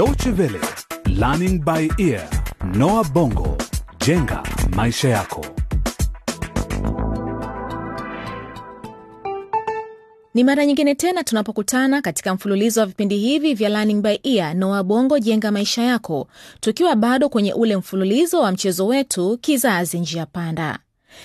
Deutsche Welle, Learning by Ear, Noah Bongo, jenga maisha yako. Ni mara nyingine tena tunapokutana katika mfululizo wa vipindi hivi vya Learning by Ear, Noah Bongo, jenga maisha yako, tukiwa bado kwenye ule mfululizo wa mchezo wetu kizazi njia panda.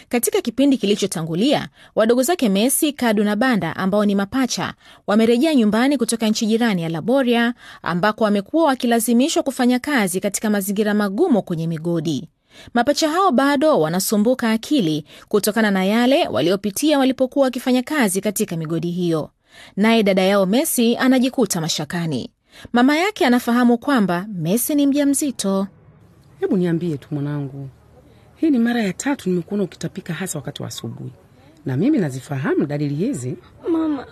Katika kipindi kilichotangulia, wadogo zake Messi, Kadu na Banda ambao ni mapacha wamerejea nyumbani kutoka nchi jirani ya Laboria ambako wamekuwa wakilazimishwa kufanya kazi katika mazingira magumu kwenye migodi. Mapacha hao bado wanasumbuka akili kutokana na yale waliopitia walipokuwa wakifanya kazi katika migodi hiyo. Naye dada yao Messi anajikuta mashakani. Mama yake anafahamu kwamba Messi ni mjamzito. Hebu niambie tu mwanangu, hii ni mara ya tatu nimekuona ukitapika, hasa wakati wa asubuhi, na mimi nazifahamu dalili hizi. Mama,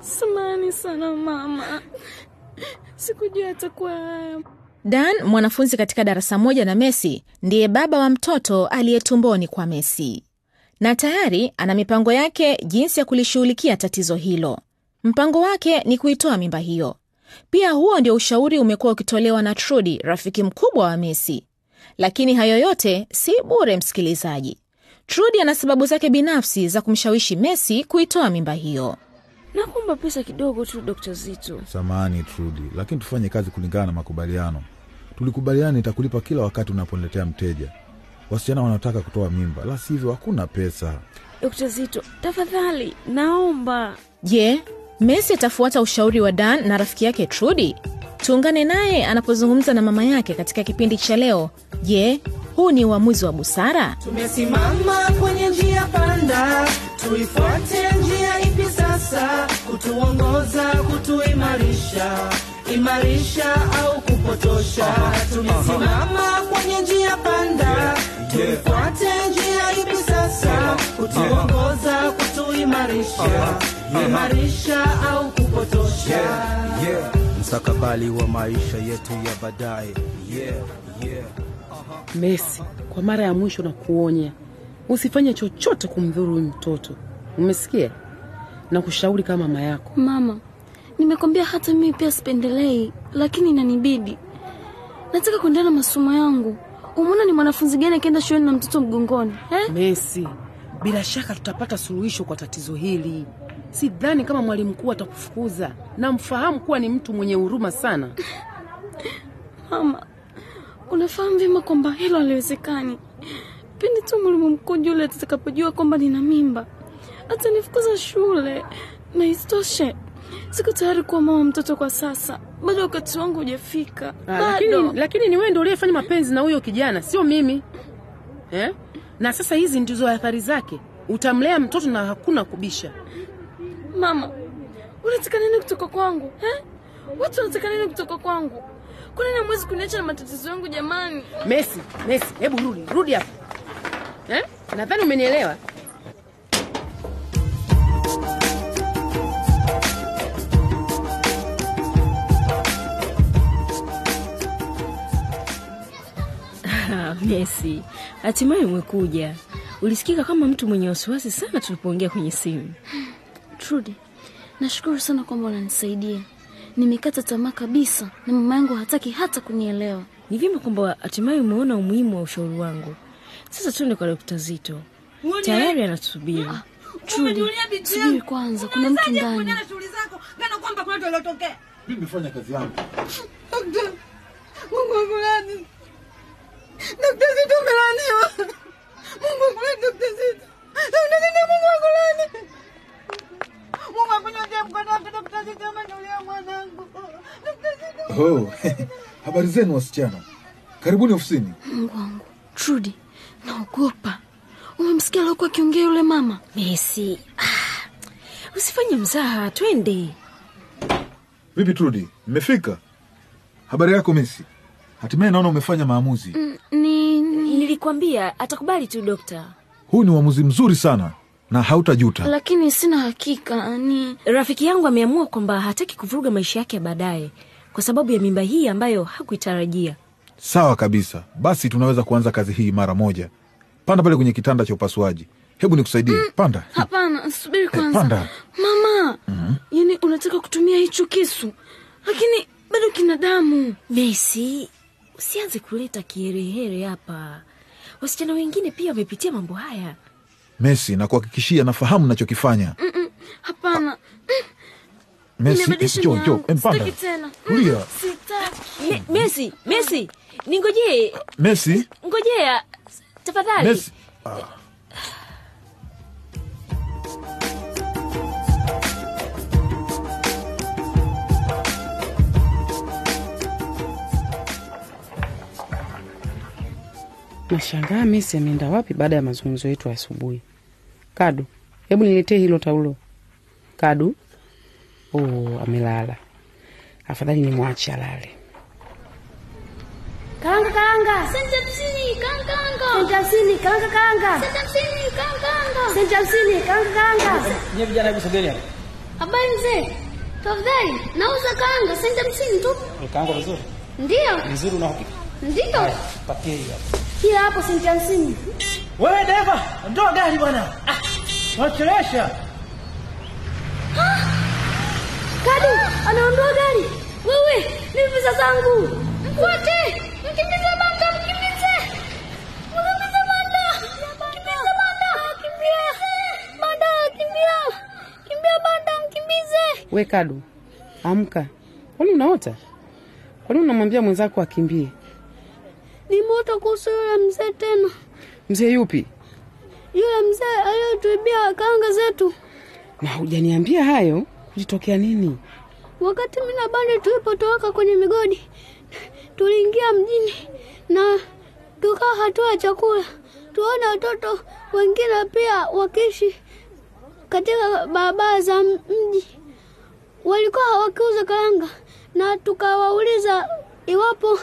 samani sana mama, sikujua atakuwa haya. Dan, mwanafunzi katika darasa moja na Messi, ndiye baba wa mtoto aliye tumboni kwa Messi, na tayari ana mipango yake jinsi ya kulishughulikia tatizo hilo. Mpango wake ni kuitoa mimba hiyo. Pia huo ndio ushauri umekuwa ukitolewa na Trudi, rafiki mkubwa wa Messi. Lakini hayo yote si bure, msikilizaji. Trudi ana sababu zake binafsi za kumshawishi Messi kuitoa mimba hiyo. Nakuomba pesa kidogo tu, Dokta Zito. Samahani Trudi, lakini tufanye kazi kulingana na makubaliano. Tulikubaliana nitakulipa kila wakati unaponiletea mteja. Wasichana wanataka kutoa mimba, la sivyo hakuna pesa. Dr. Zito, tafadhali naomba. Je, Messi atafuata ushauri wa Dan na rafiki yake Trudi. Tuungane naye anapozungumza na mama yake katika kipindi cha leo. Je, huu ni uamuzi wa busara? Tumesimama kwenye njia panda, tuifuate njia ipi sasa? Kutuongoza, kutuimarisha, imarisha au kupotosha? Tumesimama kwenye njia panda, tuifuate njia ipi sasa? Kutuongoza, kutuimarisha, imarisha au kupotosha? yeah. mstakabali wa maisha yetu ya baadaye yeah, yeah. Messi, kwa mara ya mwisho na kuonya, usifanye chochote kumdhuru mtoto, umesikia? Na kushauri kama mama yako. Mama, nimekwambia hata mimi pia sipendelei, lakini inanibidi. Nataka kuendelea na masomo yangu. Umeona ni mwanafunzi gani akienda shuleni na mtoto mgongoni eh? Messi, bila shaka tutapata suluhisho kwa tatizo hili. Sidhani kama mwalimu mkuu atakufukuza. Namfahamu kuwa ni mtu mwenye huruma sana. Mama, unafahamu vyema kwamba hilo haliwezekani. Pindi tu mwalimu mkuu yule atakapojua kwamba nina mimba, atanifukuza shule. Na isitoshe, siko tayari kuwa mama mtoto kwa sasa, bado wakati wangu hujafika. Ah, lakini, lakini ni wewe ndio uliyefanya mapenzi na huyo kijana, sio mimi eh? Na sasa hizi ndizo athari zake. Utamlea mtoto na hakuna kubisha. Mama, unataka nini kutoka kwangu eh? Watu wanataka nini kutoka kwangu? Kwa nini hamwezi kuniacha na matatizo yangu jamani? Messi, Messi, hebu rudi, rudi hapa eh? Nadhani umenielewa. Ah, Messi, hatimaye umekuja. Ulisikika kama mtu mwenye wasiwasi sana tulipoongea kwenye simu. Trudy, nashukuru sana kwamba unanisaidia. Nimekata tamaa kabisa na mama yangu hataki hata kunielewa. Ni vyema kwamba hatimaye umeona umuhimu wa ushauri wangu. Sasa tuende kwa Dokta Zito, tayari anatusubiri. Trudy, subiri kwanza, kuna mtu ndani. Mimi nimefanya kazi yangu. mungu akulani dokta Oh, habari zenu wasichana, karibuni ofisini. Mungu wangu, Trudi, naogopa. Umemsikia aliokuwa akiongea yule mama? Messi, ah, usifanye mzaha, twende. Vipi Trudi, mmefika? Habari yako Messi? Hatimaye naona umefanya maamuzi. Ni, Nilikwambia atakubali tu dokta. Huu ni uamuzi mzuri sana na hautajuta. lakini sina hakika. Ni Rafiki yangu ameamua kwamba hataki kuvuruga maisha yake ya baadaye kwa sababu ya mimba hii ambayo hakuitarajia. Sawa kabisa, basi tunaweza kuanza kazi hii mara moja. Panda pale kwenye kitanda cha upasuaji. Hebu nikusaidie. Panda. hapana, subiri Eh, kwanza panda. mama. Yani unataka kutumia hicho kisu, lakini bado kina damu. Messi, usianze kuleta kiherehere hapa. Wasichana wengine pia wamepitia mambo haya. Messi, na kuhakikishia nafahamu nachokifanya. Hapana. Tulia. Mm, Sitaki. Me, Messi, Messi, ningojee, Messi, ngojea. Tafadhali. Messi. Nashangaa Messi ameenda wapi baada ya mazungumzo yetu asubuhi. Kadu, hebu niletee hilo taulo. Kadu, oh, amelala. Afadhali nimwache alale. Kanga kanga. Senti msini, kanga kanga. Senti msini, kanga kanga. Senti msini, kanga kanga. Senti msini, kanga kanga. Nye vijana hebu sogeni hapa. Habari mzee. Tafadhali, nauza kanga senti msini tu. Kanga vizuri. Ndio, Nzuri una uhakika? ndio. Haya, hiyo hapa. Hiyo hapo senti msini. Wewe dereva, ondoa gari bwana. Ah, unachelewesha. Kadu, anaondoa gari. Wewe, ni pesa zangu. Mfuate. Mkimbize banda, mkimbize. Mkimbize banda. Mkimbize banda. Kimbia. Banda, kimbia. Kimbia banda, mkimbize. We Kadu, amka. Kwani unaota? Kwani unamwambia mwenzako akimbie? Ni moto kuhusu yule mzee tena. Mzee yupi? Yule mzee aliyotuibia kanga zetu. Na hujaniambia hayo, kulitokea nini? Wakati mimi na bandi tulipotoroka kwenye migodi, tuliingia mjini na tukaa hatua chakula. Tuona watoto wengine pia wakiishi katika barabara za mji, walikuwa wakiuza karanga, na tukawauliza iwapo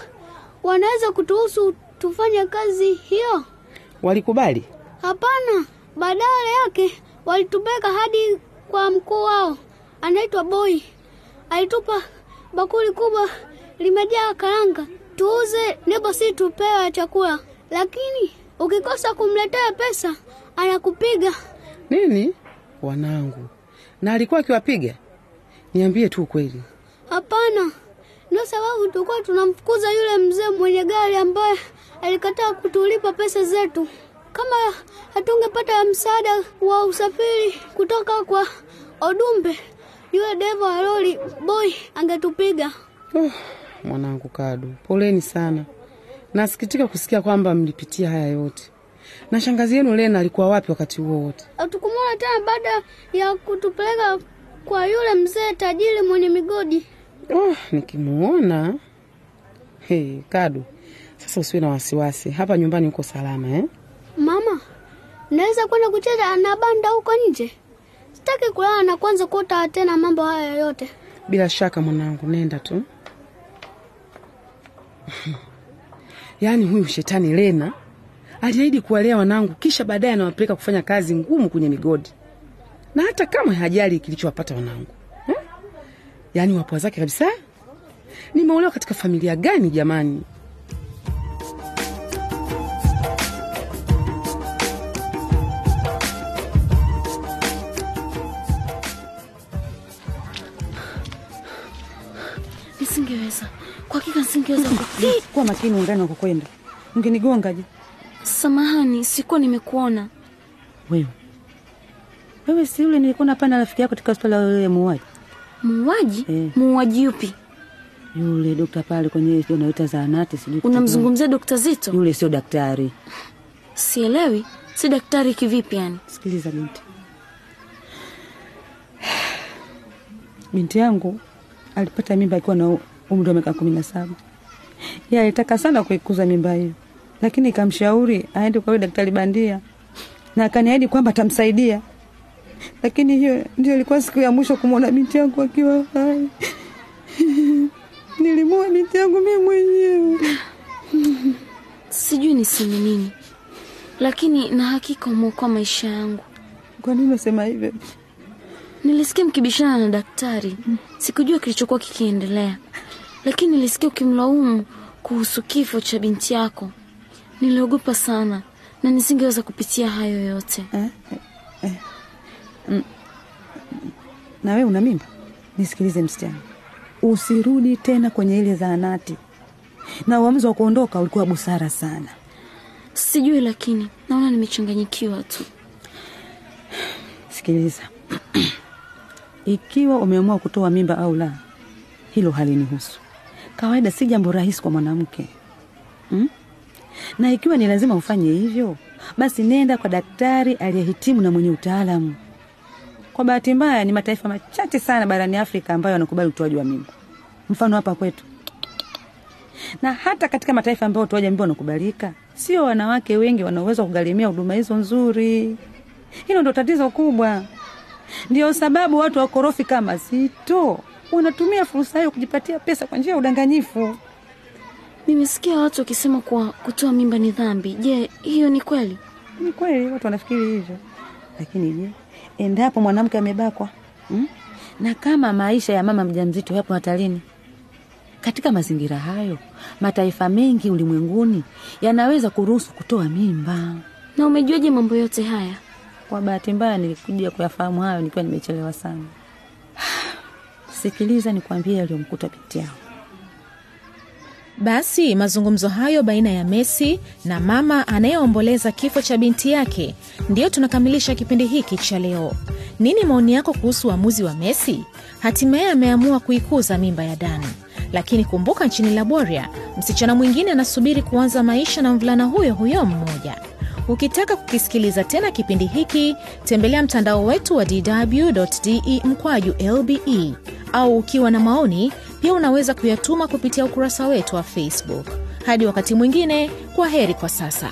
wanaweza kutuhusu tufanye kazi hiyo. Walikubali? Hapana, badala yake walitupeka hadi kwa mkuu wao anaitwa Boy. Alitupa bakuli kubwa limejaa karanga tuuze, ndipo si tupewe chakula, lakini ukikosa kumletea pesa anakupiga. Nini? Wanangu. Na alikuwa akiwapiga? Niambie tu ukweli. Hapana, ndio sababu tulikuwa tunamfukuza yule mzee mwenye gari ambaye alikataa kutulipa pesa zetu. Kama hatungepata msaada wa usafiri kutoka kwa Odumbe, yule dereva wa lori boy angetupiga. Oh, mwanangu Kadu, poleni sana. Nasikitika kusikia kwamba mlipitia haya yote. Na shangazi yenu Lena alikuwa wapi wakati huo wote? Hatukumwona tena baada ya kutupeleka kwa yule mzee tajiri mwenye migodi. Oh, nikimuona. Hey, Kadu, sasa usiwe na wasiwasi. Hapa nyumbani uko salama eh? Mama, naweza kwenda kucheza na banda huko nje? Sitaki kulala na kwanza kuota tena mambo haya yote. Bila shaka mwanangu, nenda tu. Yaani huyu shetani Lena aliahidi kuwalea wanangu, kisha baadaye anawapeleka kufanya kazi ngumu kwenye migodi, na hata kama hajali kilichowapata wanangu ha? Yaani wapwa zake kabisa. Nimeolewa katika familia gani jamani? Kuwa makini undani wakokwenda, ungenigongaje? Samahani, sikuwa nimekuona. Wewe wewe, si yule nilikuwa napanda rafiki yako katika hospitali ya muuaji? Muuaji? Eh. Muuaji yupi? Yule dokta pale kwenye unaita naita zahanati, sijui Unamzungumzia Dokta Zito? Yule sio daktari. Sielewi, si daktari kivipi yani? Sikiliza binti, binti yangu alipata mimba akiwa na umri wa miaka kumi na saba. Yeye alitaka sana kuikuza mimba hiyo, lakini kamshauri aende kwa daktari bandia na akaniahidi kwamba atamsaidia, lakini hiyo ndio ilikuwa siku ya mwisho kumwona binti yangu akiwa hai. Nilimua binti yangu mimi mwenyewe. Sijui niseme nini, lakini na hakika umeokoa maisha yangu. Kwa nini unasema hivyo? Nilisikia mkibishana na daktari, sikujua kilichokuwa kikiendelea, lakini nilisikia ukimlaumu kuhusu kifo cha binti yako. Niliogopa sana na nisingeweza kupitia hayo yote. Eh, eh, mm. Na wewe una mimba? Nisikilize msichana, usirudi tena kwenye ile zahanati, na uamuzi wa kuondoka ulikuwa busara sana. Sijui, lakini naona nimechanganyikiwa tu. Sikiliza, ikiwa umeamua kutoa mimba au la, hilo halinihusu. Kawaida si jambo rahisi kwa mwanamke hmm? na ikiwa ni lazima ufanye hivyo, basi nenda kwa daktari aliyehitimu na mwenye utaalamu. Kwa bahati mbaya, ni mataifa machache sana barani Afrika ambayo yanakubali utoaji wa mimba, mfano hapa kwetu. Na hata katika mataifa ambayo utoaji wa mimba unakubalika, sio wanawake wengi wanaweza kugharimia huduma hizo nzuri. Hilo ndo tatizo kubwa. Ndio sababu watu wakorofi kama Zito wanatumia fursa hiyo kujipatia pesa kwa njia ya udanganyifu. Nimesikia watu wakisema kuwa kutoa mimba ni dhambi. Je, hiyo ni kweli? Ni kweli, watu wanafikiri hivyo, lakini je, endapo mwanamke amebakwa hmm? na kama maisha ya mama mjamzito yapo hatarini, katika mazingira hayo, mataifa mengi ulimwenguni yanaweza kuruhusu kutoa mimba. Na umejuaje mambo yote haya? Kwa bahati mbaya nilikuja kuyafahamu hayo nikiwa nimechelewa sana. Sikiliza nikwambie yaliyomkuta binti yao Basi mazungumzo hayo baina ya Messi na mama anayeomboleza kifo cha binti yake ndiyo tunakamilisha kipindi hiki cha leo. Nini maoni yako kuhusu uamuzi wa Messi? Hatimaye ameamua kuikuza mimba ya Dani, lakini kumbuka, nchini Laboria msichana mwingine anasubiri kuanza maisha na mvulana huyo huyo mmoja. Ukitaka kukisikiliza tena kipindi hiki, tembelea mtandao wetu wa dw.de mkwaju lbe, au ukiwa na maoni pia unaweza kuyatuma kupitia ukurasa wetu wa Facebook. Hadi wakati mwingine, kwa heri kwa sasa.